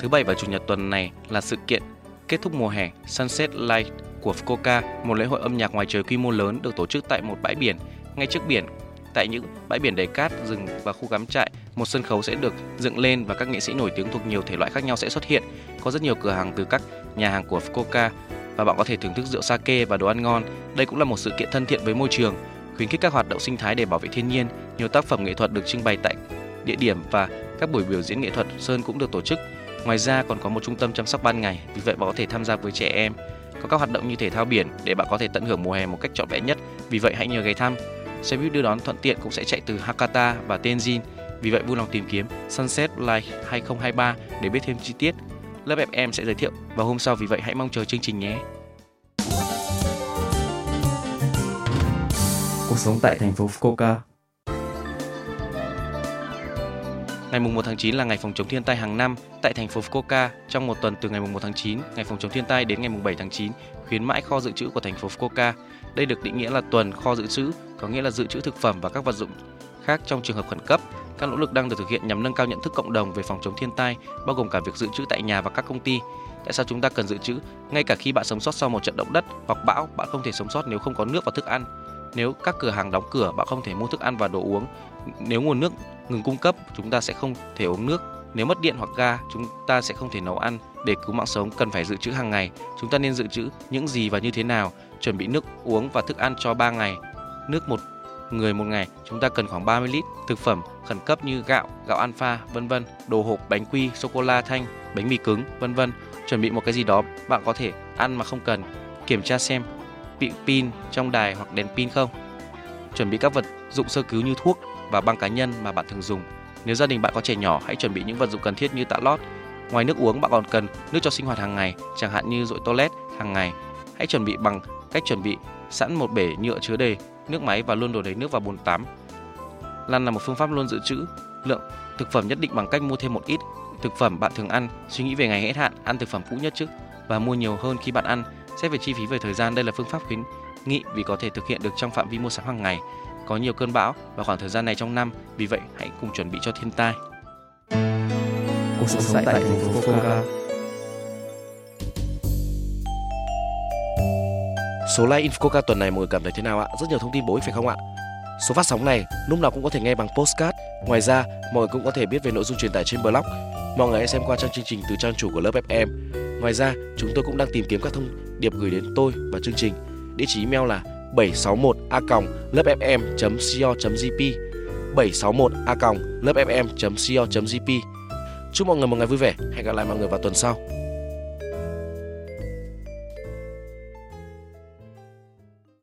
Thứ bảy và chủ nhật tuần này là sự kiện kết thúc mùa hè Sunset Light của Fukuoka, một lễ hội âm nhạc ngoài trời quy mô lớn được tổ chức tại một bãi biển ngay trước biển. Tại những bãi biển đầy cát, rừng và khu cắm trại, một sân khấu sẽ được dựng lên và các nghệ sĩ nổi tiếng thuộc nhiều thể loại khác nhau sẽ xuất hiện. Có rất nhiều cửa hàng từ các nhà hàng của Fukuoka và bạn có thể thưởng thức rượu sake và đồ ăn ngon. Đây cũng là một sự kiện thân thiện với môi trường, khuyến khích các hoạt động sinh thái để bảo vệ thiên nhiên. Nhiều tác phẩm nghệ thuật được trưng bày tại địa điểm và các buổi biểu diễn nghệ thuật sơn cũng được tổ chức Ngoài ra còn có một trung tâm chăm sóc ban ngày, vì vậy bạn có thể tham gia với trẻ em. Có các hoạt động như thể thao biển để bạn có thể tận hưởng mùa hè một cách trọn vẹn nhất. Vì vậy hãy nhờ ghé thăm. Xe buýt đưa đón thuận tiện cũng sẽ chạy từ Hakata và Tenjin. Vì vậy vui lòng tìm kiếm Sunset Life 2023 để biết thêm chi tiết. Lớp FM sẽ giới thiệu vào hôm sau vì vậy hãy mong chờ chương trình nhé. Cuộc sống tại thành phố Fukuoka. Ngày 1 tháng 9 là ngày phòng chống thiên tai hàng năm tại thành phố Fukuoka. Trong một tuần từ ngày 1 tháng 9, ngày phòng chống thiên tai đến ngày 7 tháng 9, khuyến mãi kho dự trữ của thành phố Fukuoka. Đây được định nghĩa là tuần kho dự trữ, có nghĩa là dự trữ thực phẩm và các vật dụng khác trong trường hợp khẩn cấp. Các nỗ lực đang được thực hiện nhằm nâng cao nhận thức cộng đồng về phòng chống thiên tai, bao gồm cả việc dự trữ tại nhà và các công ty. Tại sao chúng ta cần dự trữ? Ngay cả khi bạn sống sót sau một trận động đất hoặc bão, bạn không thể sống sót nếu không có nước và thức ăn. Nếu các cửa hàng đóng cửa, bạn không thể mua thức ăn và đồ uống. Nếu nguồn nước ngừng cung cấp, chúng ta sẽ không thể uống nước. Nếu mất điện hoặc ga, chúng ta sẽ không thể nấu ăn. Để cứu mạng sống cần phải dự trữ hàng ngày. Chúng ta nên dự trữ những gì và như thế nào, chuẩn bị nước uống và thức ăn cho 3 ngày. Nước một người một ngày, chúng ta cần khoảng 30 lít. Thực phẩm khẩn cấp như gạo, gạo alpha, vân vân, đồ hộp, bánh quy, sô cô la thanh, bánh mì cứng, vân vân. Chuẩn bị một cái gì đó bạn có thể ăn mà không cần. Kiểm tra xem bị pin trong đài hoặc đèn pin không. Chuẩn bị các vật dụng sơ cứu như thuốc và băng cá nhân mà bạn thường dùng. Nếu gia đình bạn có trẻ nhỏ, hãy chuẩn bị những vật dụng cần thiết như tạ lót. Ngoài nước uống, bạn còn cần nước cho sinh hoạt hàng ngày, chẳng hạn như dội toilet hàng ngày. Hãy chuẩn bị bằng cách chuẩn bị sẵn một bể nhựa chứa đầy nước máy và luôn đổ đầy nước vào bồn tắm. Lăn là một phương pháp luôn dự trữ lượng thực phẩm nhất định bằng cách mua thêm một ít thực phẩm bạn thường ăn, suy nghĩ về ngày hết hạn, ăn thực phẩm cũ nhất trước và mua nhiều hơn khi bạn ăn. Xét về chi phí về thời gian, đây là phương pháp khuyến nghị vì có thể thực hiện được trong phạm vi mua sắm hàng ngày. Có nhiều cơn bão vào khoảng thời gian này trong năm, vì vậy hãy cùng chuẩn bị cho thiên tai. Cuộc sống tại thành phố Fukuoka. Số like Infoca tuần này mọi người cảm thấy thế nào ạ? Rất nhiều thông tin bổ ích phải không ạ? Số phát sóng này lúc nào cũng có thể nghe bằng postcard. Ngoài ra, mọi người cũng có thể biết về nội dung truyền tải trên blog. Mọi người hãy xem qua trang chương trình từ trang chủ của lớp FM. Ngoài ra, chúng tôi cũng đang tìm kiếm các thông điệp gửi đến tôi và chương trình. Địa chỉ email là 761a.lớpfm.co.jp 761a.lớpfm.co.jp Chúc mọi người một ngày vui vẻ. Hẹn gặp lại mọi người vào tuần sau.